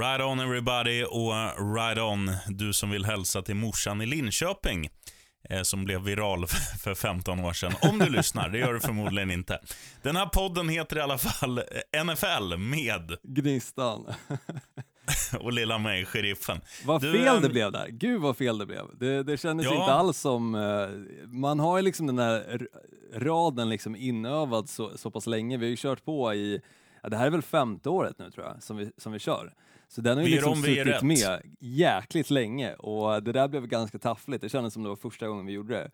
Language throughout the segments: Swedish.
Ride on everybody och Ride on du som vill hälsa till morsan i Linköping eh, som blev viral för 15 år sedan. Om du lyssnar, det gör du förmodligen inte. Den här podden heter i alla fall eh, NFL med Gnistan. och lilla mig, sheriffen. Vad Du, fel ehm, det blev där. Gud vad fel det blev. Det, det kändes Ja. inte alls som... eh, man har ju liksom den där raden liksom inövad så, så pass länge. Vi har ju kört på i... Ja, det här är väl femte året nu tror jag som vi, som vi kör. Så den har ju liksom suttit rätt. med jäkligt länge och det där blev ganska taffligt. Det kändes som det var första gången vi gjorde det.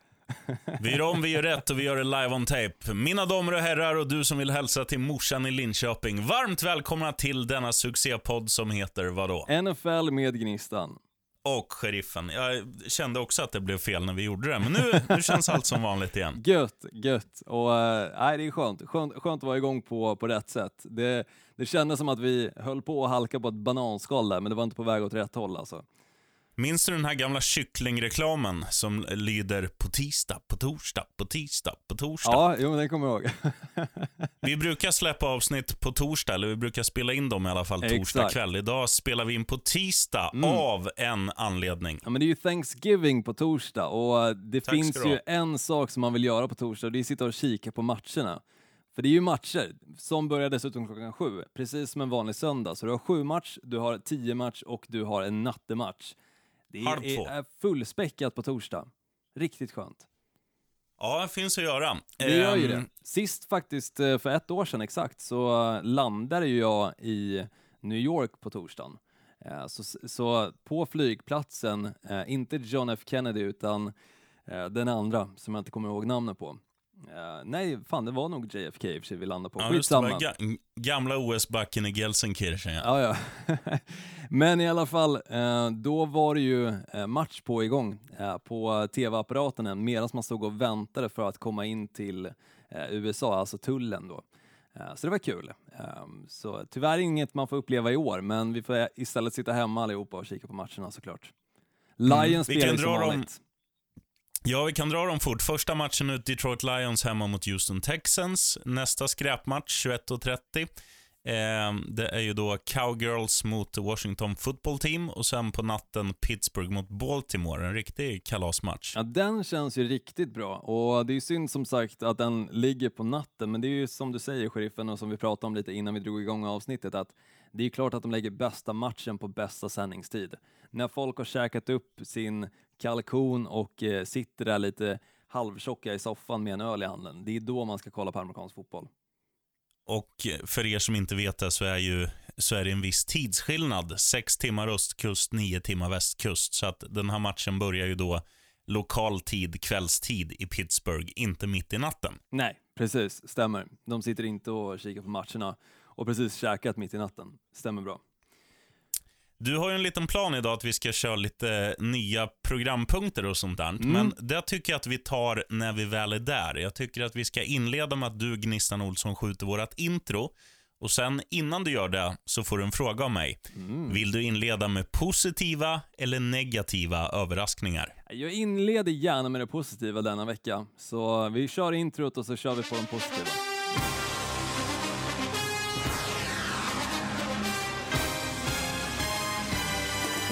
Vi gör om, vi gör rätt och vi gör det live on tape. Mina damer och herrar och du som vill hälsa till morsan i Linköping. Varmt välkomna till denna succépodd som heter vadå? NFL med Gnistan. Och sheriffen. Jag kände också att det blev fel när vi gjorde det, men nu, nu känns allt som vanligt igen. Gött, gött. Och äh, det är skönt. skönt. Skönt att vara igång på, på rätt sätt. Det, det kändes som att vi höll på att halka på ett bananskal där, men det var inte på väg åt rätt håll alltså. Minns du den här gamla kycklingreklamen som lyder på tisdag, på torsdag, på tisdag, på torsdag? Ja, jo, det kommer jag ihåg. Vi brukar släppa avsnitt på torsdag, eller vi brukar spela in dem i alla fall torsdag Exakt. kväll. Idag spelar vi in på tisdag Mm. av en anledning. Ja, men det är ju Thanksgiving på torsdag och eh, det Tack finns ju en sak som man vill göra på torsdag och det är att sitta och kika på matcherna. För det är ju matcher som börjar dessutom klockan sju, precis som en vanlig söndag. Så du har sju match, du har tio match och du har en nattematch. Det är, är fullspäckat på torsdag. Riktigt skönt. Ja, det finns att göra. Det gör ju Ehm, det. Sist faktiskt, eh, för ett år sedan exakt, så landade jag i New York på torsdagen. Eh, Så, så på flygplatsen, eh, inte John F Kennedy utan den andra som jag inte kommer ihåg namnet på. Eh, Nej, fan det var nog JFK i och för sig vi landade på. Ja, just det, Skitsamma. ga- gamla OS-backen i Gelsenkirchen. Ja. Ja, ja. Men i alla fall, eh, då var det ju eh, match på igång eh, på tv-apparaten än, medan man stod och väntade för att komma in till USA, alltså tullen då. Så det var kul. Eh, Så tyvärr inget man får uppleva i år, men vi får istället sitta hemma allihopa och kika på matcherna såklart. Lions Mm, spelar som vanligt. Ja, vi kan dra dem fort. Första matchen ut, Detroit Lions hemma mot Houston Texans. Nästa skräpmatch, 21.30. Eh, det är ju då Cowgirls mot Washington Football Team och sen på natten Pittsburgh mot Baltimore. En riktig kalasmatch. Ja, den känns ju riktigt bra och det är ju synd som sagt att den ligger på natten, men det är ju som du säger sheriffen och som vi pratade om lite innan vi drog igång avsnittet att det är ju klart att de lägger bästa matchen på bästa sändningstid. När folk har käkat upp sin kalkon och eh, sitter där lite halvtjocka i soffan med en öl i handen, det är då man ska kolla på amerikansk fotboll. Och för er som inte vet det så är, ju, så är det en viss tidsskillnad. Sex timmar östkust, nio timmar västkust. Så att den här matchen börjar ju då lokal tid, kvällstid i Pittsburgh, inte mitt i natten. Nej, precis, stämmer. De sitter inte och kikar på matcherna och precis käkat mitt i natten. Stämmer bra. Du har ju en liten plan idag att vi ska köra lite nya programpunkter och sånt där. Men det tycker jag att vi tar när vi väl är där. Jag tycker att vi ska inleda med att du, Gnistan Olsson, skjuter vårt intro. Och sen innan du gör det så får du en fråga av mig. Vill du inleda med positiva eller negativa överraskningar? Jag inleder gärna med det positiva denna vecka, så vi kör introt och så kör vi på de positiva.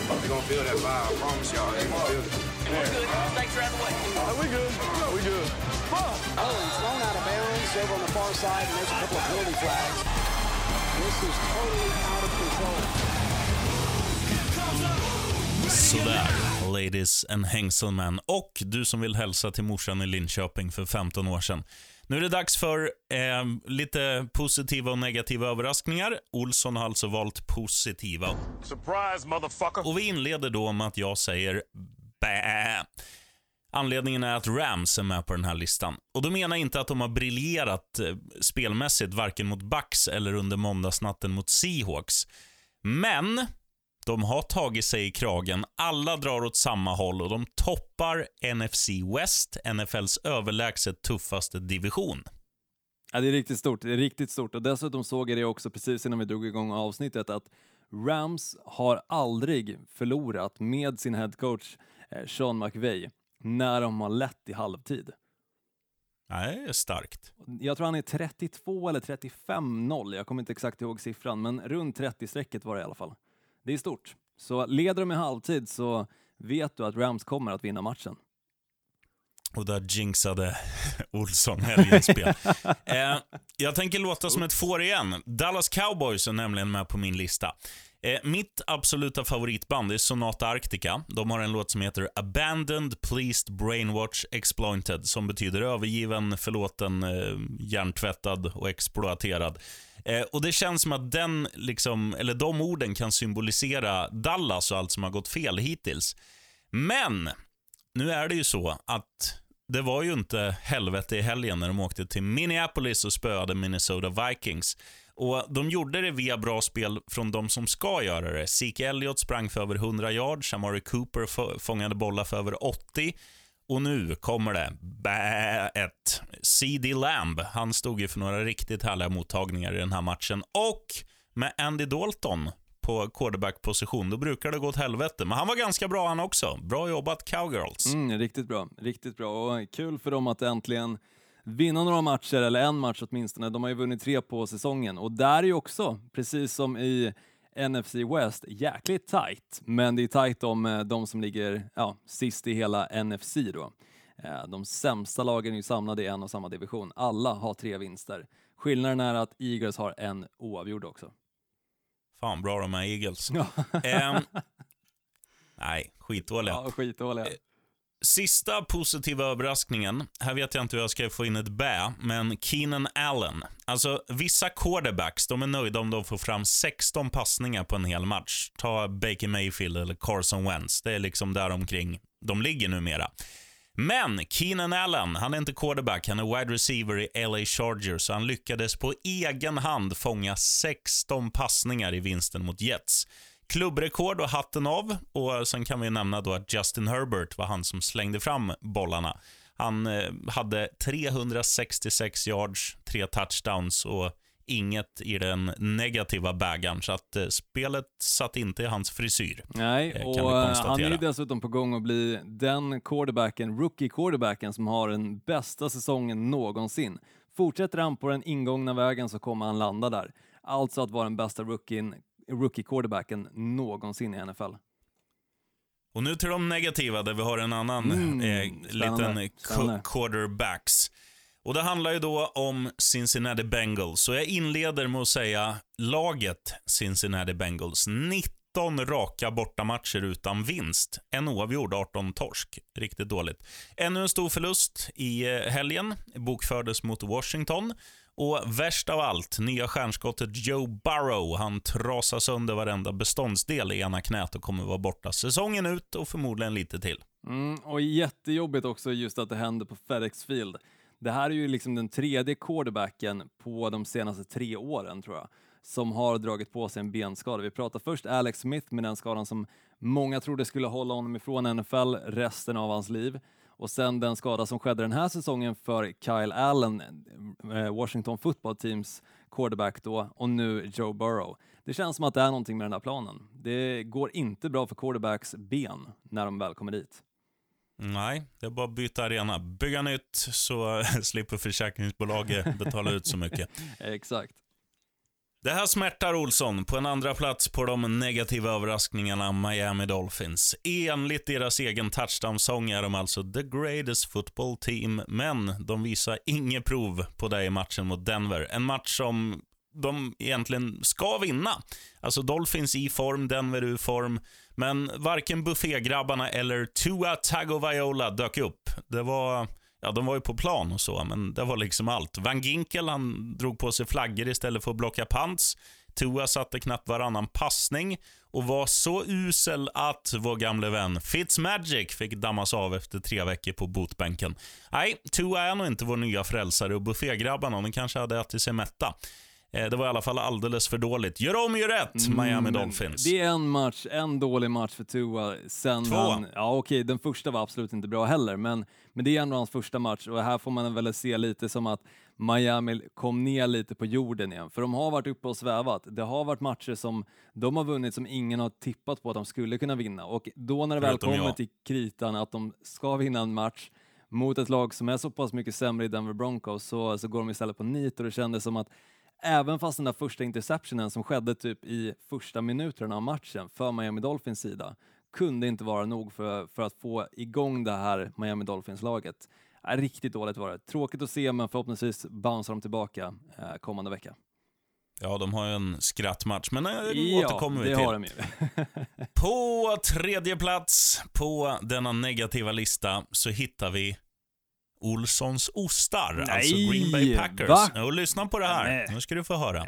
They're gonna feel that vibe. I promise y'all, they gonna feel it. We're good. Thanks for having me. Are we good? Yeah, we good. Oh, he's thrown out of bounds over on the far side, and there's a couple of penalty flags. This is totally out of control. Sådär, ladies and hängselmän. Och du som vill hälsa till morsan i Linköping för 15 år sedan. Nu är det dags för eh, lite positiva och negativa överraskningar. Olsson har alltså valt positiva. Surprise, motherfucker. Och vi inleder då med att jag säger bä. Anledningen är att Rams är med på den här listan. Och då menar jag inte att de har briljerat eh, spelmässigt, varken mot Bucks eller under måndagsnatten mot Seahawks. Men de har tagit sig i kragen. Alla drar åt samma håll och de toppar NFC West, NFLs överlägset tuffaste division. Ja, det är riktigt stort. Det är riktigt stort. Och dessutom såg jag det också precis innan vi drog igång avsnittet att Rams har aldrig förlorat med sin headcoach eh, Sean McVay när de har lett i halvtid. Nej, det är starkt. Jag tror han är 32 eller 35-0, jag kommer inte exakt ihåg siffran, men runt 30-strecket var det i alla fall. Det är stort. Så leder de i halvtid så vet du att Rams kommer att vinna matchen. Och där jinxade Olsson helgens spel. eh, jag tänker låta som ett får igen. Dallas Cowboys är nämligen med på min lista. Eh, mitt absoluta favoritband är Sonata Arctica. De har en låt som heter Abandoned, Pleased, Brainwatch, Exploited, som betyder övergiven, förlåten, eh, hjärntvättad och exploaterad. Eh, och Det känns som att den, liksom, eller de orden kan symbolisera Dallas och allt som har gått fel hittills. Men nu är det ju så att det var ju inte helvete i helgen när de åkte till Minneapolis och spöade Minnesota Vikings. Och De gjorde det via bra spel från de som ska göra det. Zeke Elliott sprang för över 100 yards, Shamari Cooper fångade bollar för över 80. Och nu kommer det bä ett CD Lamb. Han stod ju för några riktigt härliga mottagningar i den här matchen. Och med Andy Dalton på quarterback-position, då brukar det gå åt helvete. Men han var ganska bra han också. Bra jobbat cowgirls. Mm, riktigt bra, riktigt bra. Och kul för dem att äntligen vinna några matcher, eller en match åtminstone. De har ju vunnit tre på säsongen och där är ju också, precis som i NFC West, jäkligt tight. Men det är tight om eh, de som ligger ja, sist i hela NFC då. Eh, de sämsta lagen är samlade i en och samma division. Alla har tre vinster. Skillnaden är att Eagles har en oavgjord också. Fan bra de är Eagles. um, nej, skitdåliga. Ja, skitdåliga. Sista positiva överraskningen. Här vet jag inte hur jag ska få in ett bä, men Keenan Allen. Alltså, vissa quarterbacks, de är nöjda om de får fram 16 passningar på en hel match. Ta Baker Mayfield eller Carson Wentz. Det är liksom där omkring de ligger numera. Men Keenan Allen, han är inte quarterback, han är wide receiver i LA Chargers. Så han lyckades på egen hand fånga 16 passningar i vinsten mot Jets. Klubbrekord och hatten av. Och Sen kan vi nämna då att Justin Herbert var han som slängde fram bollarna. Han eh, hade 366 yards, tre touchdowns och inget i den negativa bägaren. Så att eh, spelet satt inte i hans frisyr. Nej, eh, och han är dessutom på gång att bli den quarterbacken, rookie quarterbacken som har den bästa säsongen någonsin. Fortsätter han på den ingångna vägen så kommer han landa där. Alltså att vara den bästa rookien, rookie quarterbacken någonsin i NFL. Och nu till de negativa där vi har en annan mm, eh, liten quarterbacks. Och Det handlar ju då om Cincinnati Bengals. Så jag inleder med att säga laget Cincinnati Bengals. 19 raka bortamatcher utan vinst. En oavgjord, 18 torsk. Riktigt dåligt. Ännu en stor förlust i eh, helgen. Bokfördes mot Washington. Och värst av allt, nya stjärnskottet Joe Burrow. Han trasar sönder varenda beståndsdel i ena knät och kommer vara borta säsongen ut och förmodligen lite till. Mm, och jättejobbigt också just att det händer på FedEx Field. Det här är ju liksom den tredje quarterbacken på de senaste tre åren tror jag, som har dragit på sig en benskada. Vi pratar först Alex Smith med den skadan som många trodde skulle hålla honom ifrån NFL resten av hans liv. Och sen den skada som skedde den här säsongen för Kyle Allen, eh, Washington football teams quarterback då, och nu Joe Burrow. Det känns som att det är någonting med den här planen. Det går inte bra för quarterbacks ben när de väl kommer dit. Nej, det är bara att byta arena. Bygga nytt så slipper försäkringsbolaget betala ut så mycket. Exakt. Det här smärtar Olsson. På en andra plats på de negativa överraskningarna Miami Dolphins. Enligt deras egen touchdown-sång är de alltså the greatest football team, men de visar inget prov på det i matchen mot Denver. En match som de egentligen ska vinna. Alltså Dolphins i form, Denver ur form. Men varken buffégrabbarna eller Tua Tagovailoa dök upp. Det var... Ja, de var ju på plan och så, men det var liksom allt. Van Ginkel, han drog på sig flaggor istället för att blocka pants. Tua satte knappt varannan passning och var så usel att vår gamle vän Fitzmagic fick dammas av efter tre veckor på botbänken. Nej, Tua är nog inte vår nya frälsare och buffégrabbarna, de kanske hade ätit sig mätta. Eh, det var i alla fall alldeles för dåligt. Gör om, gör rätt, mm, Miami Dolphins. Det är en match, en dålig match för Tua sen Två. han... Ja, okej, den första var absolut inte bra heller, men, men det är ändå hans första match och här får man väl se lite som att Miami kom ner lite på jorden igen, för de har varit uppe och svävat. Det har varit matcher som de har vunnit som ingen har tippat på att de skulle kunna vinna och då när det väl kommer till kritan att de ska vinna en match mot ett lag som är så pass mycket sämre i Denver Broncos så, så går de istället på nit och det kändes som att Även fast den där första interceptionen som skedde typ i första minuterna av matchen för Miami Dolphins sida kunde inte vara nog för, för att få igång det här Miami Dolphins-laget. Riktigt dåligt var det. Tråkigt att se, men förhoppningsvis bouncear de tillbaka eh, kommande vecka. Ja, de har ju en skrattmatch, men det Ja, återkommer vi det till. har de ju. På tredje plats på denna negativa lista så hittar vi Olssons ostar, alltså Nej, Green Bay Packers. va? Och lyssna på det här. Nej. Nu ska du få höra.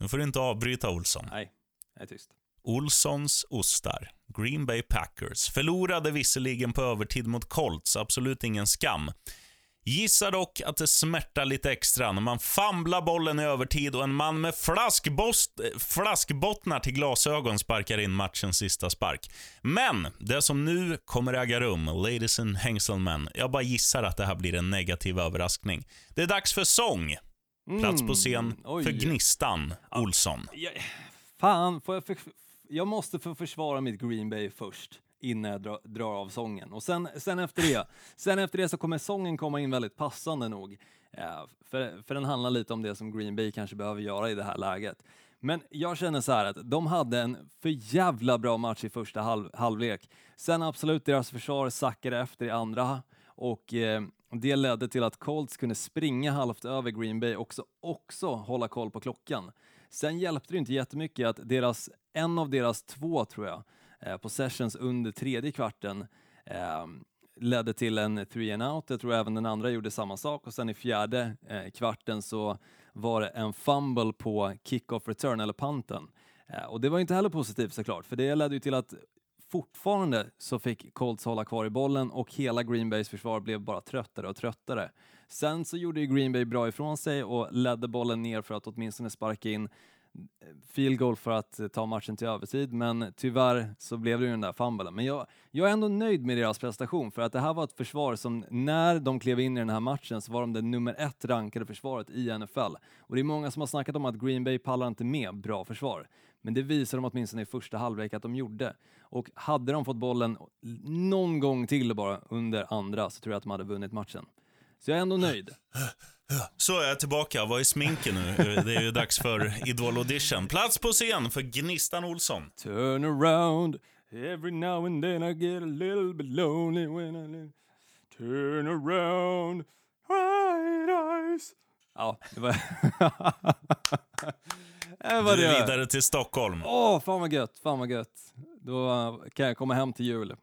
Nu får du inte avbryta Olsson. Nej, jag är tyst. Olssons ostar, Green Bay Packers, förlorade visserligen på övertid mot Colts, absolut ingen skam. Gissar dock att det smärtar lite extra när man famlar bollen i övertid och en man med flaskbost, flaskbottnar till glasögon sparkar in matchens sista spark. Men det som nu kommer äga rum, ladies and hengselmen, jag bara gissar att det här blir en negativ överraskning. Det är dags för sång. Plats på scen Mm, för Gnistan Olsson. Jag, fan, får jag, för, jag måste få försvara mitt Green Bay först innan jag drar, drar av sången. Och sen, sen, efter det, sen efter det så kommer sången komma in väldigt passande nog. Eh, för, för den handlar lite om det som Green Bay kanske behöver göra i det här läget. Men jag känner så här att de hade en för jävla bra match i första halv, halvlek. Sen absolut, deras försvar sackade efter i andra och eh, det ledde till att Colts kunde springa halvt över Green Bay och också, också hålla koll på klockan. Sen hjälpte det inte jättemycket att deras, en av deras två, tror jag, Eh, possessions under tredje kvarten eh, ledde till en three and out. Jag tror även den andra gjorde samma sak och sen i fjärde eh, kvarten så var det en fumble på kick-off return, eller punten. Eh, och det var inte heller positivt såklart, för det ledde ju till att fortfarande så fick Colts hålla kvar i bollen och hela Green Bays försvar blev bara tröttare och tröttare. Sen så gjorde ju Green Bay bra ifrån sig och ledde bollen ner för att åtminstone sparka in field goal för att eh, ta matchen till övertid, men tyvärr så blev det ju den där fumblen. Men jag, jag är ändå nöjd med deras prestation, för att det här var ett försvar som, när de klev in i den här matchen, så var de det nummer ett rankade försvaret i NFL. Och det är många som har snackat om att Green Bay pallar inte med bra försvar. Men det visar de åtminstone i första halvlek att de gjorde. Och hade de fått bollen någon gång till bara under andra så tror jag att de hade vunnit matchen. Så jag är ändå nöjd. Så är jag tillbaka. Vad är sminken nu? Det är ju dags för Idol Audition. Plats på scen för Gnistan Olsson. Turn around every now and then I get a little bit lonely when I live. Turn around white eyes. Ja, det var... det var Du är det. vidare till Stockholm. Åh, fan vad gött, fan vad gött. Då kan jag komma hem till jul.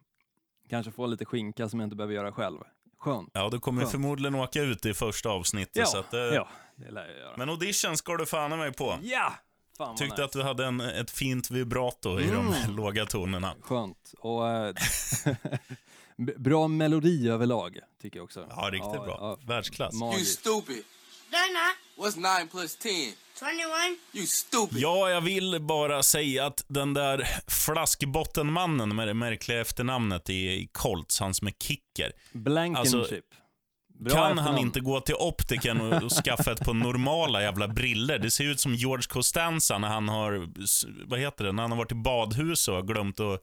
Kanske få lite skinka som jag inte behöver göra själv. Skönt. Ja, du kommer Skönt. förmodligen åka ut i första avsnittet. Ja, så att, eh, ja, det lär jag göra. Men audition ska du fan mig på. Ja! Fan Tyckte nice. att du hade en, ett fint vibrato i de Mm. låga tonerna. Skönt. Och b- bra melodi överlag, tycker jag också. Ja, riktigt bra. Världsklass. You Magiskt. stupid. They're not. What's 9 plus 10? 21. You stupid. Ja, jag vill bara säga att den där flaskbottenmannen med det märkliga efternamnet i, Colts, han som är kicker. Blankenship. Alltså, Bra kan han inte gå till optiken och, och skaffa ett par normala jävla briller? Det ser ut som George Costanza när han har, vad heter det, när han har varit i badhus och har glömt att,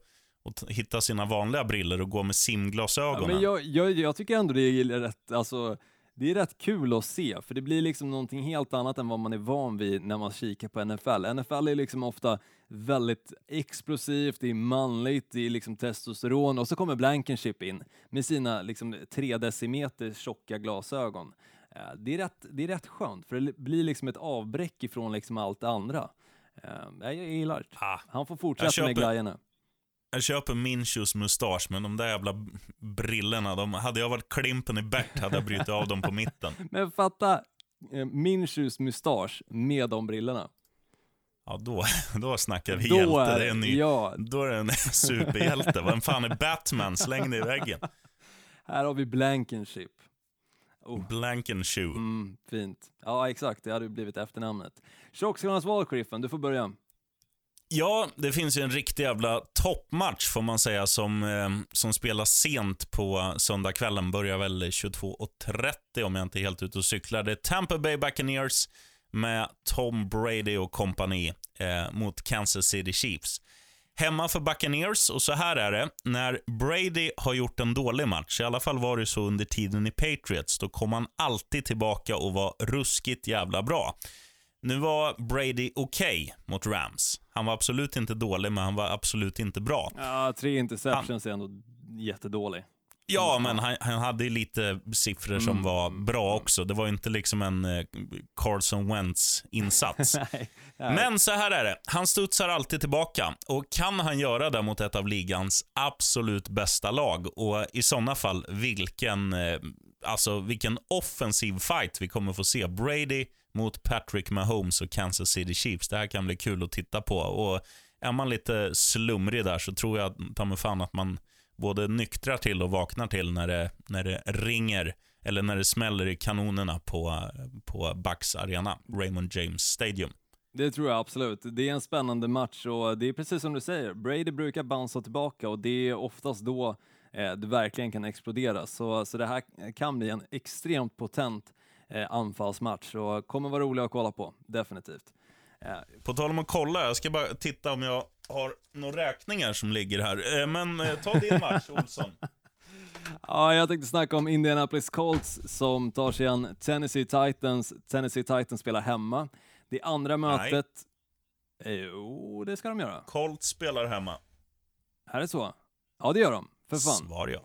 att hitta sina vanliga briller och gå med Ja, simglasögonen. men jag, jag, jag tycker ändå det är rätt, alltså, det är rätt kul att se, för det blir liksom någonting helt annat än vad man är van vid när man kikar på NFL. NFL är liksom ofta väldigt explosivt, det är manligt, det är liksom testosteron och så kommer Blankenship in med sina liksom tre decimeter tjocka glasögon. Eh, Det är, rätt, det är rätt skönt, för det blir liksom ett avbräck ifrån liksom allt det andra. Eh, Jag gillar det. Ah, Han får fortsätta med grejerna. Jag köper Minchus mustasch, men de där jävla brillorna, de, hade jag varit Klimpen i Bert hade jag brutit av dem på mitten. Men fatta eh, Minshus mustasch med de brillorna. Ja, då, då snackar vi Då hjälte. är det är en ny, ja, Då är det en superhjälte. Vem fan är Batman? Släng det i väggen. här har vi Blankenship. Oh. Blankenshoe. Mm, fint. Ja, exakt. Det hade blivit efternamnet. Tjockskallarnas val, Sheriffen. Du får börja. Ja, det finns ju en riktig jävla toppmatch får man säga som, eh, som spelas sent på söndagskvällen. Börjar väl 22.30 om jag inte är helt ute och cyklar. Det är Tampa Bay Buccaneers med Tom Brady och kompani eh, mot Kansas City Chiefs. Hemma för Buccaneers, och så här är det. När Brady har gjort en dålig match, i alla fall var det så under tiden i Patriots, då kom han alltid tillbaka och var ruskigt jävla bra. Nu var Brady okej okay mot Rams. Han var absolut inte dålig, men han var absolut inte bra. Ja, tre interceptions är ändå jättedålig. Ja, men han, han hade lite siffror som Mm. var bra också. Det var ju inte liksom en eh, Carson Wentz-insats. Men så här är det. Han studsar alltid tillbaka. Och kan han göra det mot ett av ligans absolut bästa lag? Och i sådana fall, vilken, eh, alltså, vilken offensiv fight vi kommer få se. Brady mot Patrick Mahomes och Kansas City Chiefs. Det här kan bli kul att titta på. Och är man lite slumrig där så tror jag ta mig fan att man både nyktrar till och vaknar till när det, när det ringer eller när det smäller i kanonerna på, på Bucks arena, Raymond James Stadium. Det tror jag absolut. Det är en spännande match och det är precis som du säger, Brady brukar bouncea tillbaka och det är oftast då eh, det verkligen kan explodera. Så, så det här kan bli en extremt potent eh, anfallsmatch och kommer vara rolig att kolla på, definitivt. Eh, På tal om att kolla, jag ska bara titta om jag har några räkningar som ligger här. Eh, Men eh, ta din match, Olsson. Ja, jag tänkte snacka om Indianapolis Colts som tar sig an Tennessee Titans. Tennessee Titans spelar hemma. Det andra mötet... Eh, Jo, det ska de göra. Colts spelar hemma. Är det så? Ja, det gör de. För fan. Svar ja.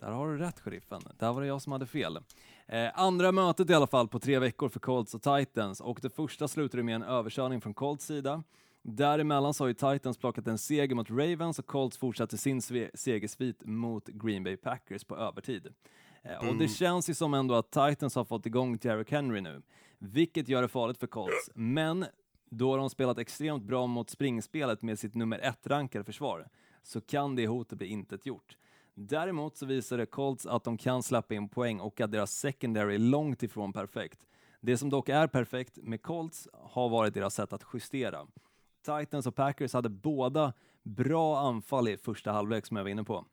Där har du rätt, sheriffen. Där var det jag som hade fel. Eh, andra mötet i alla fall på tre veckor för Colts och Titans och det första slutade med en överkörning från Colts sida. Däremellan så har ju Titans plockat en seger mot Ravens och Colts fortsatte sin segersvit mot Green Bay Packers på övertid. Eh, och det känns ju som ändå att Titans har fått igång Derrick Henry nu, vilket gör det farligt för Colts. Men då har de spelat extremt bra mot springspelet med sitt nummer ett rankade försvar, så kan det hotet bli intet gjort. Däremot så visade Colts att de kan släppa in poäng och att deras secondary är långt ifrån perfekt. Det som dock är perfekt med Colts har varit deras sätt att justera. Titans och Packers hade båda bra anfall i första halvlek som jag var inne på.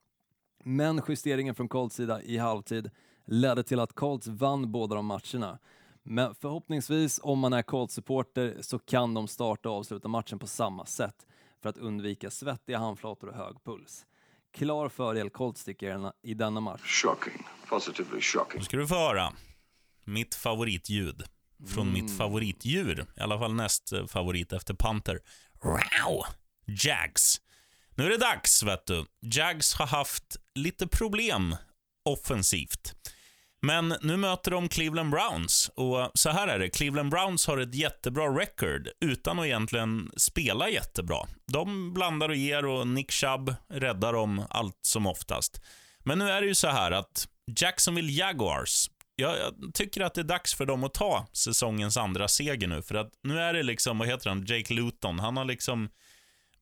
Men justeringen från Colts sida i halvtid ledde till att Colts vann båda de matcherna. Men förhoppningsvis, om man är Colts-supporter, så kan de starta och avsluta matchen på samma sätt för att undvika svettiga handflator och hög puls. Klar fördel Colts tycker jag i denna match. Shocking. Positively shocking. Nu ska du få höra mitt favoritljud från mitt favoritdjur. I alla fall näst eh, favorit efter Panther. Wow! Jags. Nu är det dags, vet du. Jags har haft lite problem offensivt. Men nu möter de Cleveland Browns. Och så här är det, Cleveland Browns har ett jättebra record utan att egentligen spela jättebra. De blandar och ger och Nick Chubb räddar dem allt som oftast. Men nu är det ju så här att Jacksonville Jaguars, jag, jag tycker att det är dags för dem att ta säsongens andra seger nu. För att nu är det liksom, vad heter han, Jake Luton. Han har liksom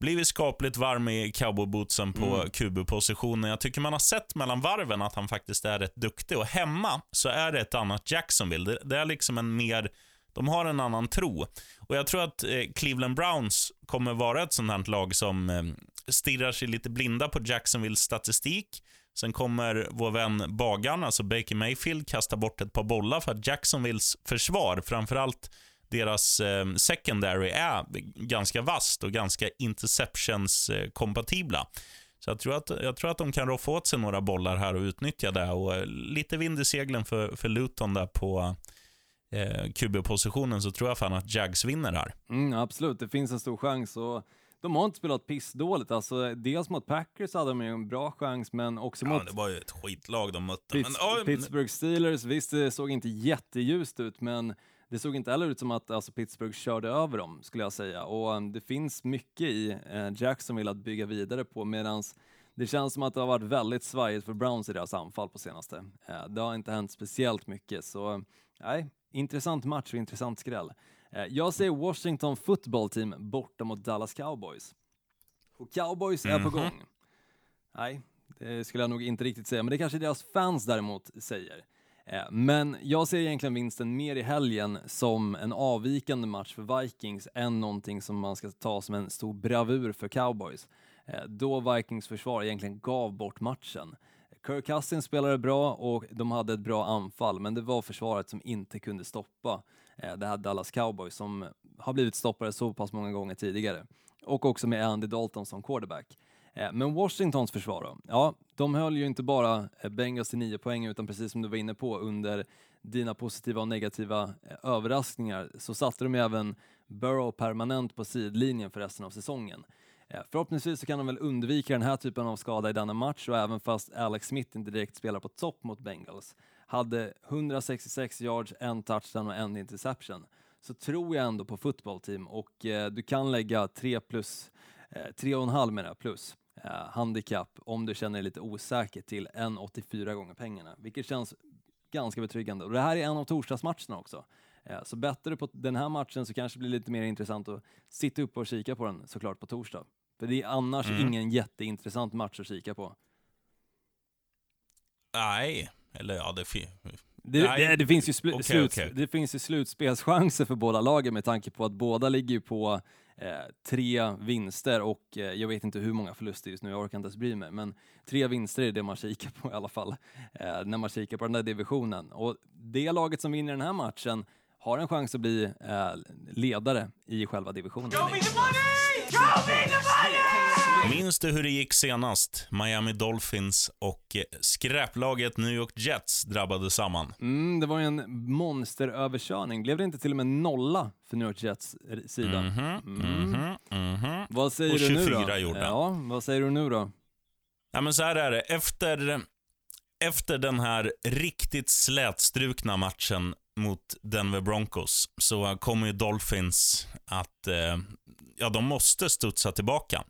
blivit skapligt varm i cowboybootsen på Mm. QB-positionen. Jag tycker man har sett mellan varven att han faktiskt är rätt duktig. Och hemma så är det ett annat Jacksonville. Det, det är liksom en mer... De har en annan tro. Och Jag tror att eh, Cleveland Browns kommer vara ett sånt här lag som eh, stirrar sig lite blinda på Jacksonvilles statistik. Sen kommer vår vän Bagan, alltså Baker Mayfield, kasta bort ett par bollar för att Jacksonvilles försvar, framförallt deras eh, secondary, är ganska vast och ganska interceptions-kompatibla. Så jag tror, att, jag tror att de kan roffa åt sig några bollar här och utnyttja det. Och eh, lite vind i seglen för, för Luton där på eh, QB-positionen så tror jag fan att Jags vinner här. Mm, absolut, det finns en stor chans och de har inte spelat pissdåligt. Alltså, dels mot Packers hade de ju en bra chans, men också Ja, mot det var ju ett skitlag de mötte. Pitts- Men, ja, Pittsburgh Steelers, visst det såg inte jätteljust ut, men det såg inte heller ut som att alltså, Pittsburgh körde över dem, skulle jag säga. Och um, det finns mycket i eh, Jacksonville att bygga vidare på, medan det känns som att det har varit väldigt svajigt för Browns i deras anfall på senaste. Eh, det har inte hänt speciellt mycket, så nej, intressant match och intressant skräll. Eh, jag säger Washington football team borta mot Dallas Cowboys. Och Cowboys är på Mhm. gång. Nej, det skulle jag nog inte riktigt säga, men det kanske deras fans däremot säger. Eh, men jag ser egentligen vinsten mer i helgen som en avvikande match för Vikings än någonting som man ska ta som en stor bravur för Cowboys. Eh, då Vikings försvar egentligen gav bort matchen. Kirk Cousins spelade bra och de hade ett bra anfall, men det var försvaret som inte kunde stoppa eh, det här Dallas Cowboys som har blivit stoppade så pass många gånger tidigare. och också med Andy Dalton som quarterback. Eh, men Washingtons försvar då? Ja, de höll ju inte bara eh, Bengals till nio poäng utan precis som du var inne på under dina positiva och negativa eh, överraskningar så satte de ju även Burrow permanent på sidlinjen för resten av säsongen. Förhoppningsvis så kan de väl undvika den här typen av skada i denna match och även fast Alex Smith inte direkt spelar på topp mot Bengals hade 166 yards, en touchdown och en interception så tror jag ändå på football team och eh, du kan lägga 3 plus, eh, 3,5 menar jag plus handikapp om du känner dig lite osäker till 1,84 gånger pengarna, vilket känns ganska betryggande. Och det här är en av torsdagsmatcherna också. Eh, Så bettar du på den här matchen så kanske det blir lite mer intressant att sitta upp och kika på den såklart på torsdag. För det är annars Mm. ingen jätteintressant match att kika på. Nej, eller ja, det fi- Det, det, det, finns ju slu, slut, okej. det finns ju slutspelschanser för båda lagen med tanke på att båda ligger ju på eh, tre vinster och eh, jag vet inte hur många förluster just nu, jag orkar inte ens bry mig, men tre vinster är det man kikar på i alla fall eh, när man kikar på den där divisionen. Och det laget som vinner den här matchen har en chans att bli eh, ledare i själva divisionen. Minns du hur det gick senast? Miami Dolphins och eh, skräplaget New York Jets drabbade samman. Mm, det var ju en monsteröverkörning. Blev det inte till och med nolla för New York Jets eh, sida? Mm. Mhm, mhm. Vad säger Och du nu då? 24 gjorde. Ja, vad säger du nu då? Ja, men så här är det. Efter, efter den här riktigt slätstrukna matchen mot Denver Broncos så kommer ju Dolphins att, eh, ja, de måste studsa tillbaka.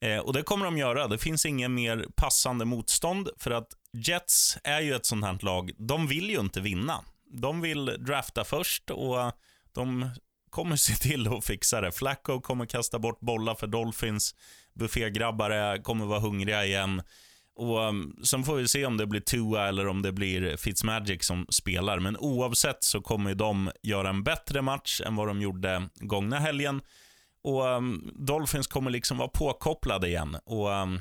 Eh, och det kommer de göra. Det finns ingen mer passande motstånd för att Jets är ju ett sånt här lag. De vill ju inte vinna. De vill drafta först och de kommer se till att fixa det. Flacco kommer kasta bort bollar för Dolphins. Buffégrabbar kommer vara hungriga igen. Och um, Sen får vi se om det blir Tua eller om det blir Fitzmagic som spelar. Men oavsett så kommer de göra en bättre match än vad de gjorde gångna helgen. Och um, Dolphins kommer liksom vara påkopplade igen. Och um,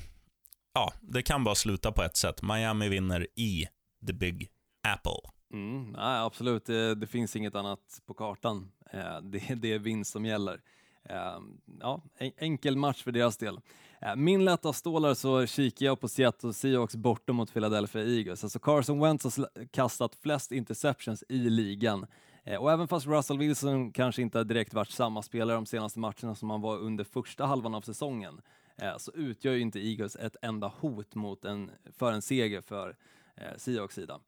ja, Det kan bara sluta på ett sätt. Miami vinner i the big apple. Mm, nej, absolut, det, det finns inget annat på kartan. Eh, det, det är vinst som gäller. Eh, ja, en, enkel match för deras del. Eh, min lätta stålar så kikar jag på Seattle Seahawks borta mot Philadelphia Eagles. Alltså Carson Wentz har kastat flest interceptions i ligan. Eh, och även fast Russell Wilson kanske inte har direkt varit samma spelare de senaste matcherna som han var under första halvan av säsongen, eh, så utgör ju inte Eagles ett enda hot mot en, för en seger för eh, Seahawks sida.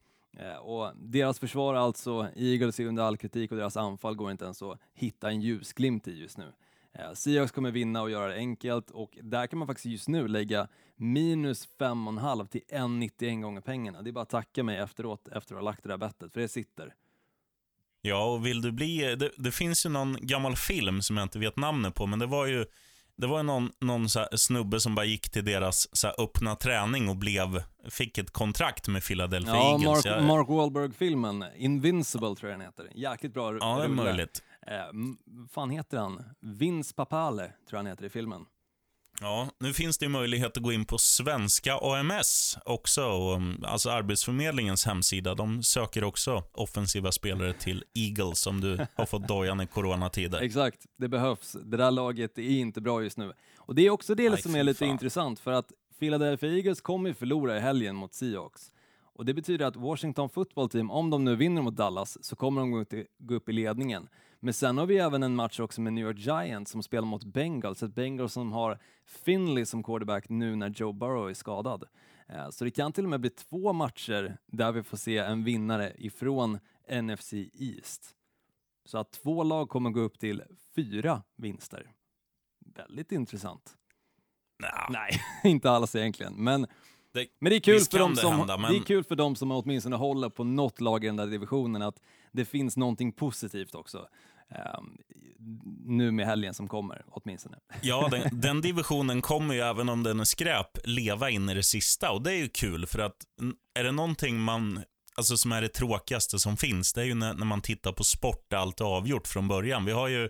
Och deras försvar alltså, Eagles är under all kritik och deras anfall går inte ens att hitta en ljusglimt i just nu. Seahawks kommer vinna och göra det enkelt och där kan man faktiskt just nu lägga minus 5,5 till 1,91 gånger pengarna. Det är bara att tacka mig efteråt efter att ha lagt det där bettet, för det sitter. Ja, och vill du bli... Det, det finns ju någon gammal film som jag inte vet namnet på, men det var ju det var ju någon, någon snubbe som bara gick till deras så öppna träning och blev, fick ett kontrakt med Philadelphia Ja, Eagles. Mark, Jag- Mark Wahlberg-filmen, Invincible tror jag den heter. Jäkligt bra ja, det är rulle. möjligt. Eh, fan heter han? Vince Papale tror jag han heter i filmen. Ja, nu finns det ju möjlighet att gå in på svenska AMS också, um, alltså Arbetsförmedlingens hemsida. De söker också offensiva spelare till Eagles om du har fått dojan i coronatider. Exakt, det behövs. Det där laget är inte bra just nu. Och det är också det som är lite fan. intressant, för att Philadelphia Eagles kommer ju förlora i helgen mot Seahawks. Och det betyder att Washington football team, om de nu vinner mot Dallas, så kommer de gå upp i ledningen. Men sen har vi även en match också med New York Giants som spelar mot Bengals, ett Bengals som har Finley som quarterback nu när Joe Burrow är skadad. Eh, Så det kan till och med bli två matcher där vi får se en vinnare ifrån NFC East. Så att två lag kommer gå upp till fyra vinster. Väldigt intressant. Nja, Nej, inte alls egentligen. Men, det, men det är kul för dem det som, hända, men- det är kul för dem som åtminstone håller på något lag i den där divisionen att det finns någonting positivt också. ehm, nu med helgen som kommer, åtminstone. Ja, den, den divisionen kommer ju, även om den är skräp, leva in i det sista. Och det är ju kul, för att är det någonting man, alltså som är det tråkigaste som finns, det är ju när, när man tittar på sport där allt är avgjort från början. Vi har ju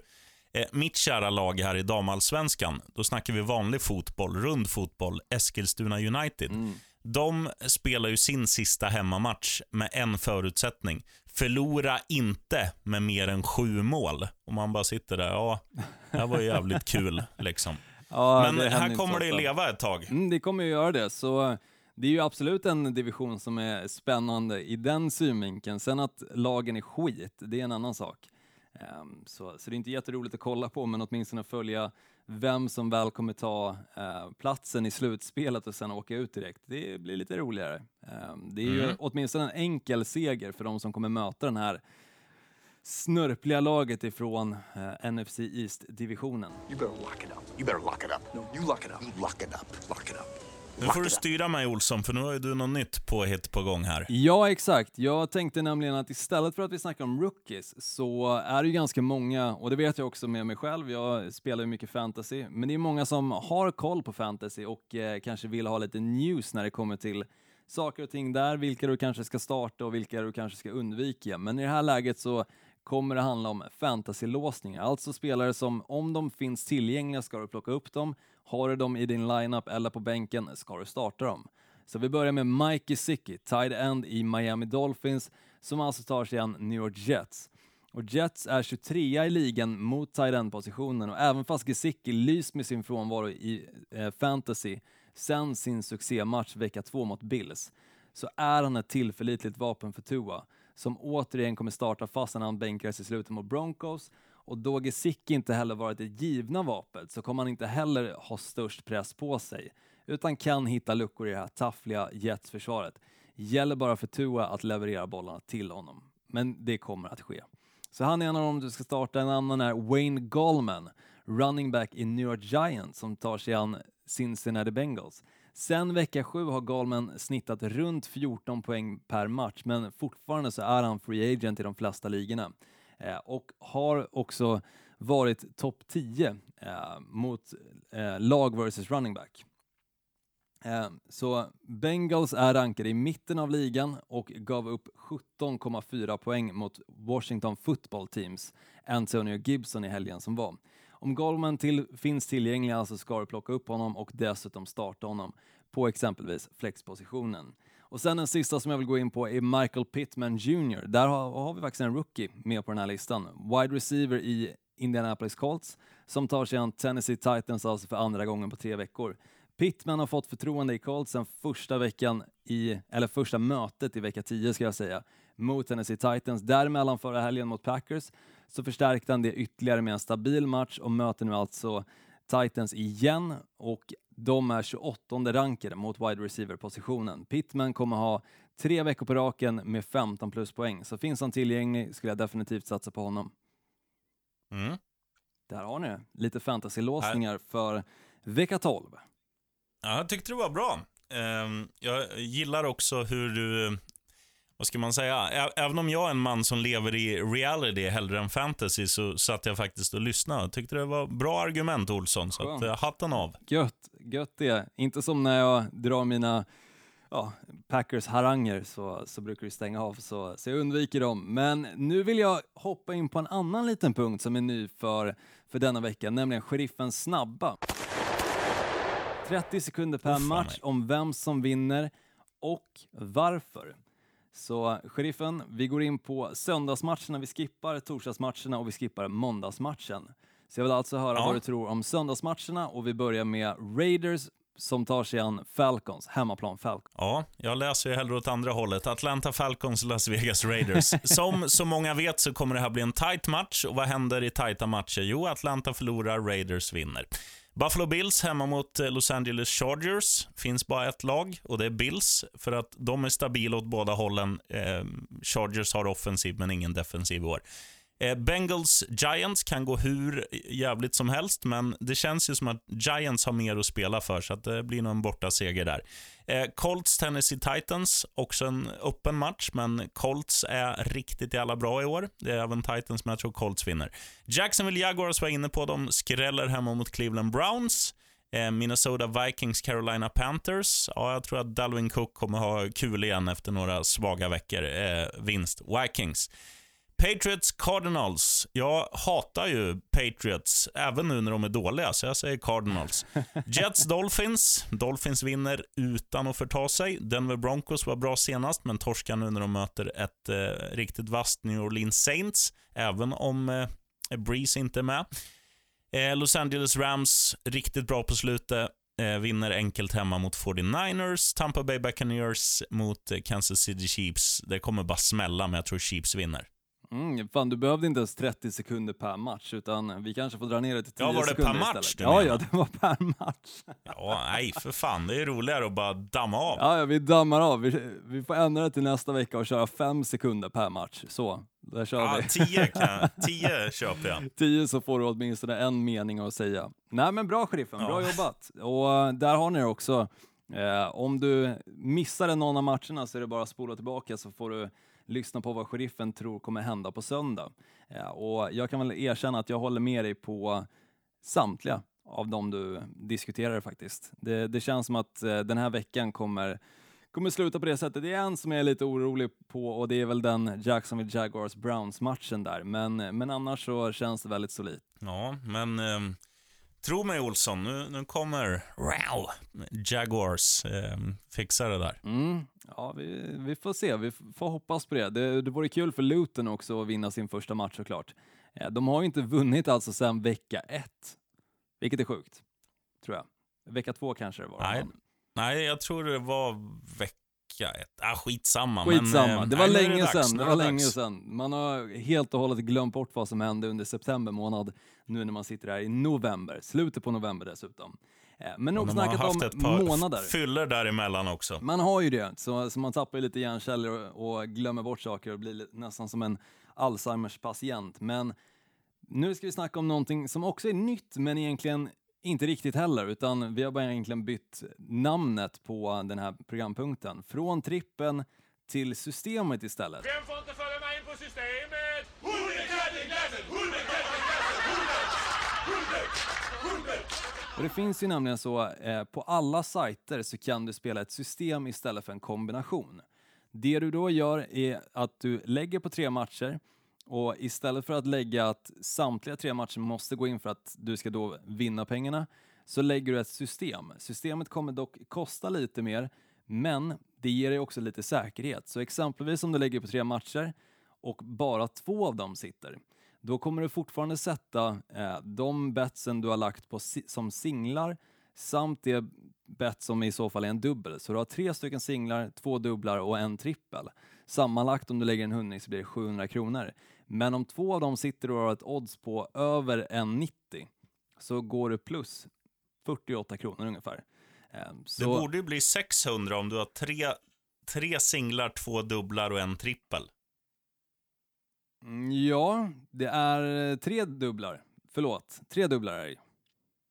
eh, mitt kära lag här i damallsvenskan. Då snackar vi vanlig fotboll, rund fotboll, Eskilstuna United. De spelar ju sin sista hemmamatch med en förutsättning. Förlora inte med mer än sju mål. Och man bara sitter där, ja, det här var ju jävligt kul liksom. Ja, Men här kommer det leva ett tag. Mm, det kommer ju göra det, så det är ju absolut en division som är spännande i den synvinkeln. Sen att lagen är skit, det är en annan sak. Ehm, så, så det är inte jätteroligt att kolla på, men åtminstone följa vem som väl kommer ta eh, platsen i slutspelet och sen åka ut direkt. Det blir lite roligare. Ehm, det är ju Mm. åtminstone en enkel seger för de som kommer möta den här snörpliga laget ifrån eh, NFC East-divisionen. You better lock it up. You better lock it up. No, you lock it up. You lock it up. Lock it up. Nu får du styra mig Olsson, för nu har ju du något nytt påhitt på gång här. Ja, exakt. Jag tänkte nämligen att istället för att vi snackar om rookies så är det ju ganska många, och det vet jag också med mig själv, jag spelar ju mycket fantasy, men det är många som har koll på fantasy och eh, kanske vill ha lite news när det kommer till saker och ting där, vilka du kanske ska starta och vilka du kanske ska undvika. Men i det här läget så kommer det handla om fantasylåsningar, alltså spelare som om de finns tillgängliga ska du plocka upp dem, har du dem i din lineup eller på bänken ska du starta dem. Så vi börjar med Mike Gesicki, tight end i Miami Dolphins, som alltså tar sig an New York Jets. Och Jets är 23 i ligan mot tight end-positionen och även fast Gesicki lyst med sin frånvaro i eh, fantasy sen sin succématch vecka 2 mot Bills, så är han ett tillförlitligt vapen för Tua, som återigen kommer starta fast när han bänkades i slutet mot Broncos och då Gesicki inte heller varit det givna vapnet så kommer han inte heller ha störst press på sig, utan kan hitta luckor i det här taffliga jetsförsvaret. Gäller bara för Tua att leverera bollarna till honom. Men det kommer att ske. Så han är en av dem du ska starta. En annan är Wayne Gallman, running back i New York Giants som tar sig an Cincinnati Bengals. Sen vecka 7 har Gallman snittat runt 14 poäng per match, men fortfarande så är han free agent i de flesta ligorna. Eh, och har också varit topp 10 eh, mot eh, lag versus running back. Eh, Så Bengals är rankade i mitten av ligan och gav upp 17,4 poäng mot Washington football teams Antonio Gibson i helgen som var. Om Goldman till, finns tillgänglig alltså ska du plocka upp honom och dessutom starta honom på exempelvis flexpositionen. Och sen den sista som jag vill gå in på är Michael Pittman Jr. Där har, har vi faktiskt en rookie med på den här listan. Wide receiver i Indianapolis Colts som tar sig an Tennessee Titans alltså för andra gången på tre veckor. Pittman har fått förtroende i Colts sen första veckan i, eller första mötet i vecka 10 ska jag säga, mot Tennessee Titans. Däremellan förra helgen mot Packers så förstärkte han det ytterligare med en stabil match och möter nu alltså Titans igen och de är 28 rankade mot wide receiver-positionen. Pittman kommer ha tre veckor på raken med 15 plus poäng, så finns han tillgänglig skulle jag definitivt satsa på honom. Mm. Där har ni det. Lite fantasy-låsningar för vecka 12. Ja, jag tyckte det var bra. Ehm, Jag gillar också hur du, vad ska man säga, Ä- även om jag är en man som lever i reality hellre än fantasy så satt jag faktiskt och lyssnade. Jag tyckte det var bra argument Olsson, så att, eh, hatten av. Gött, gött det. Inte som när jag drar mina ja, Packers-haranger så, så brukar du stänga av, så, så jag undviker dem. Men nu vill jag hoppa in på en annan liten punkt som är ny för, för denna vecka, nämligen sheriffens snabba. 30 sekunder per fan match om vem som vinner och varför. Så sheriffen, vi går in på söndagsmatcherna, vi skippar torsdagsmatcherna och vi skippar måndagsmatchen. Så jag vill alltså höra Ja. vad du tror om söndagsmatcherna och vi börjar med Raiders som tar sig an Falcons, hemmaplan Falcons. Ja, jag läser ju hellre åt andra hållet. Atlanta Falcons, Las Vegas Raiders. Som så många vet så kommer det här bli en tight match. Och vad händer i tajta matcher? Jo, Atlanta förlorar, Raiders vinner. Buffalo Bills hemma mot eh, Los Angeles Chargers. Finns bara ett lag och det är Bills, för att de är stabila åt båda hållen. Ehm, Chargers har offensiv men ingen defensiv i år. Eh, Bengals Giants kan gå hur jävligt som helst, men det känns ju som att Giants har mer att spela för, så att det blir nog en borta seger där. Eh, Colts Tennessee Titans, också en öppen match, men Colts är riktigt jävla bra i år. Det är även Titans, men jag tror Colts vinner. Jacksonville Jaguars var inne på, de skräller hemma mot Cleveland Browns. Eh, Minnesota Vikings, Carolina Panthers. Ja, jag tror att Dalvin Cook kommer ha kul igen efter några svaga veckor. Eh, vinst. Vikings. Patriots Cardinals. Jag hatar ju Patriots, även nu när de är dåliga, så jag säger Cardinals. Jets Dolphins. Dolphins vinner utan att förta sig. Denver Broncos var bra senast, men torskar nu när de möter ett eh, riktigt vasst New Orleans Saints, även om eh, Breeze inte är med. Eh, Los Angeles Rams, riktigt bra på slutet. Eh, vinner enkelt hemma mot 49ers. Tampa Bay Buccaneers mot eh, Kansas City Chiefs. Det kommer bara smälla, men jag tror Chiefs vinner. Mm, fan, du behövde inte ens 30 sekunder per match, utan vi kanske får dra ner det till 10 Ja, var det per sekunder match istället. du Ja, menar? ja, det var per match. Ja, nej, för fan. Det är roligare att bara damma av. Ja, ja, vi dammar av. Vi, vi får ändra det till nästa vecka och köra 5 sekunder per match. Så, där kör Ja, vi. tio, kan, tio köper jag. 10 så får du åtminstone en mening att säga. Nej men bra sheriffen, bra Ja. jobbat. Och eh, där har ni det också. Eh, om du missade någon av matcherna så är det bara att spola tillbaka så får du lyssna på vad sheriffen tror kommer hända på söndag. Eh, och jag kan väl erkänna att jag håller med dig på samtliga av dem du diskuterar faktiskt. Det, det känns som att eh, den här veckan kommer kommer sluta på det sättet. Det är en som jag är lite orolig på och det är väl den Jacksonville Jaguars Browns matchen där. Men, men annars så känns det väldigt solidt. Ja, men eh, tro mig Olsson, nu, nu kommer wow, Jaguars eh, fixa det där. Mm. Ja, vi, vi får se. Vi får hoppas på det. det. Det vore kul för Luton också att vinna sin första match såklart. Eh, De har ju inte vunnit alltså sedan vecka ett, vilket är sjukt, tror jag. Vecka två kanske det var. Nej, Men nej, jag tror det var vecka ett. Ah, skitsamma. Skitsamma, men, eh, det var nej, länge dags, sedan. Det var länge dags. sedan. Man har helt och hållet glömt bort vad som hände under september månad, nu när man sitter här i november, slutet på november dessutom. Eh, Men nog De har snackat haft om ett par månader. fyller däremellan också. Man har ju det, så, så man tappar ju lite hjärnceller och, och glömmer bort saker och blir li- nästan som en Alzheimers patient. Men nu ska vi snacka om någonting som också är nytt, men egentligen inte riktigt heller, utan vi har bara egentligen bytt namnet på den här programpunkten. Från trippen till systemet istället. Vem får inte följa med in på systemet? Och det finns ju nämligen så, eh, på alla sajter så kan du spela ett system istället för en kombination. Det du då gör är att du lägger på tre matcher och istället för att lägga att samtliga tre matcher måste gå in för att du ska då vinna pengarna så lägger du ett system. Systemet kommer dock kosta lite mer men det ger dig också lite säkerhet. Så exempelvis om du lägger på tre matcher och bara två av dem sitter då kommer du fortfarande sätta eh, de betsen du har lagt på si- som singlar samt det bet som i så fall är en dubbel. Så du har tre stycken singlar, två dubblar och en trippel. Sammanlagt om du lägger en hundring så blir det 700 kronor. Men om två av dem sitter och har ett odds på över en 90 så går du plus 48 kronor ungefär. Eh, så, Det borde ju bli 600 om du har tre, tre singlar, två dubblar och en trippel. Mm, Ja, det är eh, tre dubblar. Förlåt, tre dubblar är det.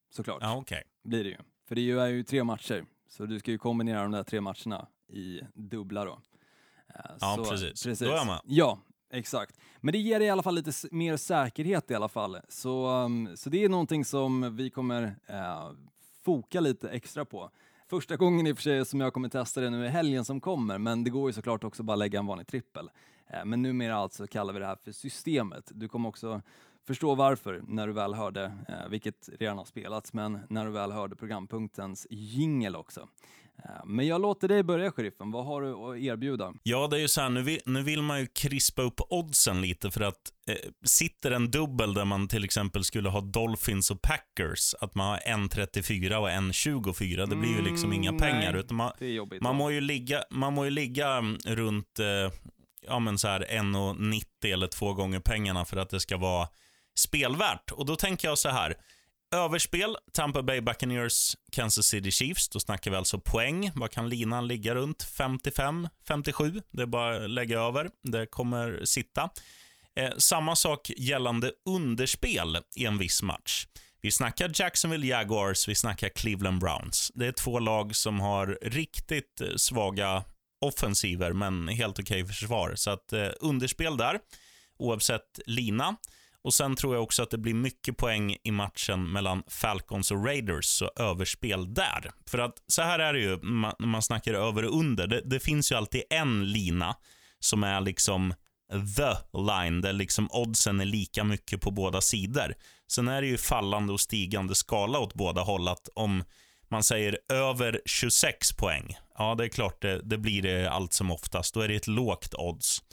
Såklart. Ja, okej. blir det ju. För det är ju- tre matcher, så du ska ju kombinera de där tre matcherna i dubbla då. Eh, Ja, precis. Då är jag med. Ja, exakt. Men det ger dig i alla fall lite mer säkerhet i alla fall. Så, um, så det är någonting som vi kommer eh, foka lite extra på. Första gången i och för sig som jag kommer testa det nu i helgen som kommer, men det går ju såklart också bara lägga en vanlig trippel. Eh, men numera alltså kallar vi det här för systemet. Du kommer också förstå varför när du väl hörde, eh, vilket redan har spelats, men när du väl hörde programpunktens jingel också. Eh, men jag låter dig börja, sheriffen. Vad har du att erbjuda? Ja, det är ju så här, nu vill, nu vill man ju krispa upp oddsen lite för att eh, sitter en dubbel där man till exempel skulle ha Dolphins och Packers, att man har en 34 och en 24, det blir ju liksom inga Mm, pengar. nej, Utan man, Det är jobbigt. man, må ju ligga, man må ju ligga mm, runt eh, ja, men så här 1,90 eller två gånger pengarna för att det ska vara spelvärt. Och då tänker jag så här. Överspel, Tampa Bay Buccaneers, Kansas City Chiefs. Då snackar vi alltså poäng. Vad kan linan ligga runt? 55, 57? Det är bara att lägga över. Det kommer sitta. Eh, samma sak gällande underspel i en viss match. Vi snackar Jacksonville Jaguars, vi snackar Cleveland Browns. Det är två lag som har riktigt eh, svaga offensiver, men helt okej försvar. Så att eh, underspel där, oavsett lina. Och Sen tror jag också att det blir mycket poäng i matchen mellan Falcons och Raiders, så överspel där. För att så här är det ju när man snackar över och under. Det, det finns ju alltid en lina som är liksom the line, där liksom oddsen är lika mycket på båda sidor. Sen är det ju fallande och stigande skala åt båda håll. Att om man säger över 26 poäng, ja det är klart det, det blir det allt som oftast. Då är det ett lågt odds.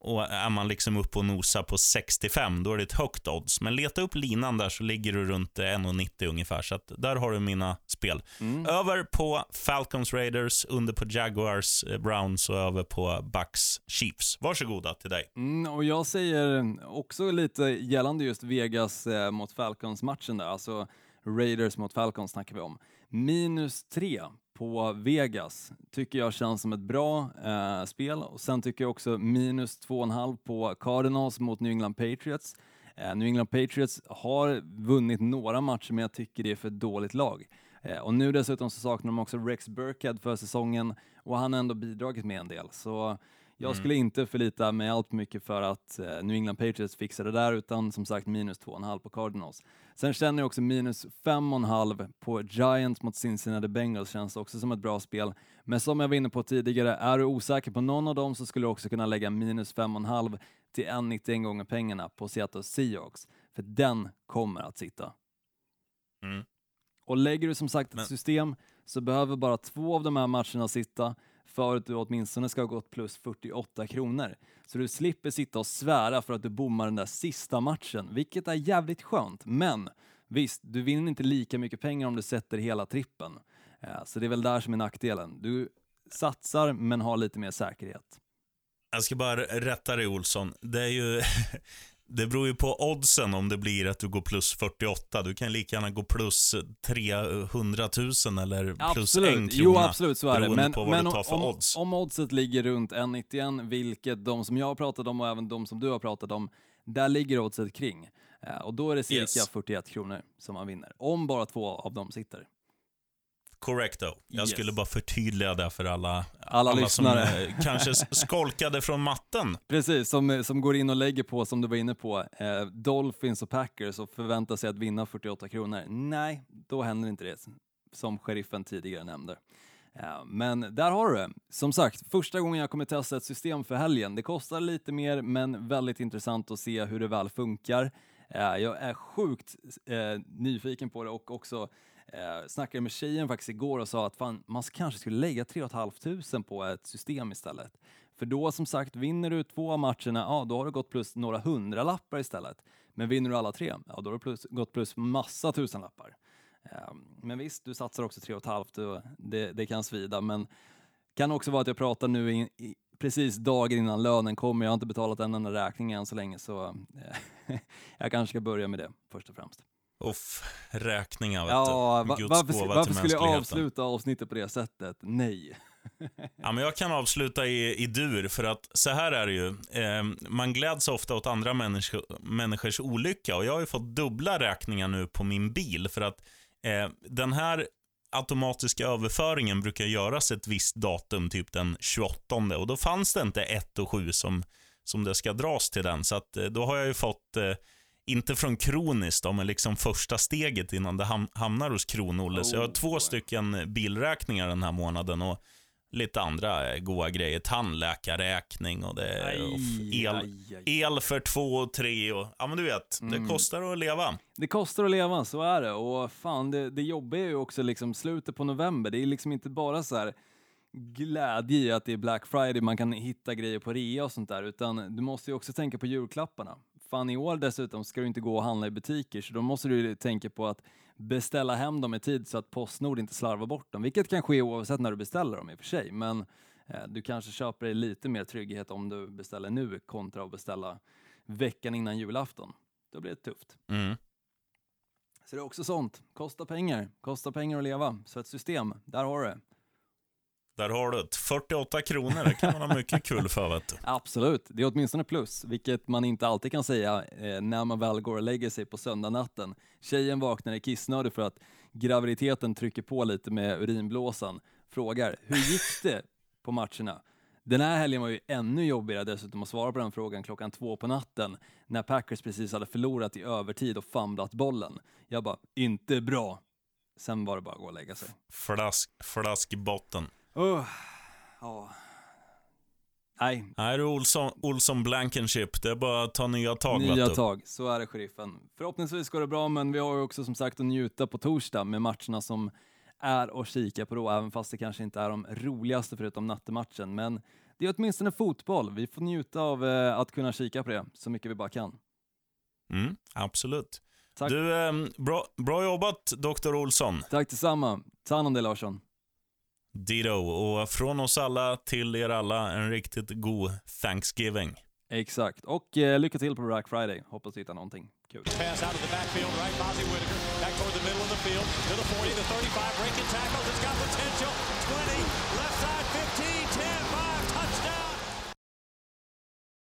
och är man liksom uppe och nosar på 65, då är det ett högt odds. Men leta upp linan där så ligger du runt 1,90 ungefär. Så där har du mina spel. Över på Falcons Raiders, under på Jaguars eh, Browns och över på Bucks Chiefs. Varsågoda till dig. Mm, och jag säger också lite gällande just Vegas eh, mot Falcons-matchen där, alltså Raiders mot Falcons snackar vi om. Minus tre på Vegas tycker jag känns som ett bra eh, spel. Och sen tycker jag också minus två och en halv på Cardinals mot New England Patriots. Eh, New England Patriots har vunnit några matcher, men jag tycker det är för dåligt lag. Eh, och nu dessutom så saknar de också Rex Burkhead för säsongen och han har ändå bidragit med en del. Så jag skulle inte förlita mig allt mycket för att eh, New England Patriots fixar det där, utan som sagt minus 2,5 på Cardinals. Sen känner jag också minus 5,5 på Giants mot Cincinnati Bengals, känns också som ett bra spel. Men som jag var inne på tidigare, är du osäker på någon av dem så skulle du också kunna lägga minus 5,5 till 1,91 gånger pengarna på Seattle Seahawks, för den kommer att sitta. Mm. Och lägger du som sagt ett Men- system så behöver bara två av de här matcherna sitta för att du åtminstone ska ha gått plus 48 kronor. Så du slipper sitta och svära för att du bommar den där sista matchen, vilket är jävligt skönt. Men visst, du vinner inte lika mycket pengar om du sätter hela trippen. Eh, så det är väl där som är nackdelen. Du satsar men har lite mer säkerhet. Jag ska bara rätta dig Olsson. Det, är ju, det beror ju på oddsen om det blir att du går plus 48. Du kan lika gärna gå plus 300 000 eller plus en krona. Jo, absolut, så är det. Men, men om, odds. om oddset ligger runt 1,91, vilket de som jag har pratat om och även de som du har pratat om, där ligger oddset kring. Eh, Och då är det cirka Yes. 41 kronor som man vinner, om bara två av dem sitter. Correcto. Jag Yes. skulle bara förtydliga det för alla, Alla som lyssnare. eh, kanske skolkade från matten. Precis, som, som går in och lägger på, som du var inne på, eh, Dolphins och Packers och förväntar sig att vinna 48 kronor. Nej, då händer inte det, som sheriffen tidigare nämnde. Eh, men där har du det. Som sagt, första gången jag kommer testa ett system för helgen. Det kostar lite mer, men väldigt intressant att se hur det väl funkar. Eh, jag är sjukt eh, nyfiken på det och också eh, snackade med tjejen faktiskt igår och sa att fan, man kanske skulle lägga 3 500 på ett system istället. För då som sagt, vinner du två av matcherna, ja då har du gått plus några hundralappar istället. Men vinner du alla tre, ja då har du plus, gått plus massa tusenlappar. Eh, Men visst, du satsar också 3 500 det, det kan svida, men kan också vara att jag pratar nu i, i, precis dagen innan lönen kommer. Jag har inte betalat en enda räkning än så länge, så eh, jag kanske ska börja med det först och främst. Uff, räkningar vet Ja, du. va, Guds varför, gåva varför till skulle jag avsluta avsnittet på det sättet? Nej. Ja, men jag kan avsluta i, i dur, för att så här är det ju. Eh, man gläds ofta åt andra människor, människors olycka och jag har ju fått dubbla räkningar nu på min bil för att eh, den här automatiska överföringen brukar göras ett visst datum, typ den 28 och då fanns det inte 1 och 7 som, som det ska dras till den. Så att, eh, då har jag ju fått, eh, inte från Kroniskt då, men liksom första steget innan det ham hamnar hos Kron-Olle. Så jag har två stycken bilräkningar den här månaden och lite andra eh, goa grejer. Tandläkarräkning och det är och el, aj, aj. el för två och tre och ja men du vet, det kostar att leva. Det kostar att leva, så är det. Och fan, det, det jobbiga är ju också liksom slutet på november. Det är liksom inte bara så här glädje i att det är Black Friday, man kan hitta grejer på rea och sånt där, utan du måste ju också tänka på julklapparna. Fan, i år dessutom ska du inte gå och handla i butiker, så då måste du tänka på att beställa hem dem i tid så att Postnord inte slarvar bort dem, vilket kan ske oavsett när du beställer dem i och för sig, men eh, du kanske köper dig lite mer trygghet om du beställer nu kontra att beställa veckan innan julafton. Då blir det tufft. Mm. Så det är också sånt. Kostar pengar. Kostar pengar att leva. Så ett system, där har du det. Där har du det. 48 kronor, det kan man ha mycket kul för vet du. Absolut, det är åtminstone plus, vilket man inte alltid kan säga eh, när man väl går och lägger sig på söndagnatten. Tjejen vaknar i kissnödig för att graviditeten trycker på lite med urinblåsan. Frågar, hur gick det på matcherna? Den här helgen var ju ännu jobbigare dessutom att svara på den frågan klockan två på natten när Packers precis hade förlorat i övertid och famlat bollen. Jag bara, inte bra. Sen var det bara att gå och lägga sig. Flask, flaskbotten. Oh, ja. Nej, Nej du Olsson, Olsson Blankenship, det är bara att ta nya tag nya tag. Så är det, sheriffen. Förhoppningsvis går det bra, men vi har ju också som sagt att njuta på torsdag med matcherna som är att kika på då, även fast det kanske inte är de roligaste förutom nattematchen. Men det är åtminstone fotboll. Vi får njuta av eh, att kunna kika på det så mycket vi bara kan. Mm, absolut. Tack. Du, eh, bra, bra jobbat Dr. Olsson. Tack detsamma. Ta hand om dig Larsson. Dito, Och från oss alla till er alla, en riktigt god Thanksgiving. Exakt. Och eh, lycka till på Black Friday. Hoppas du hittar någonting kul. Pass out of the backfield, right? Mozzie Whitaker. Back toward the middle of the field. To the 40, the 35. Breaking tackles. It's got potential. 20. Left side 15, 10.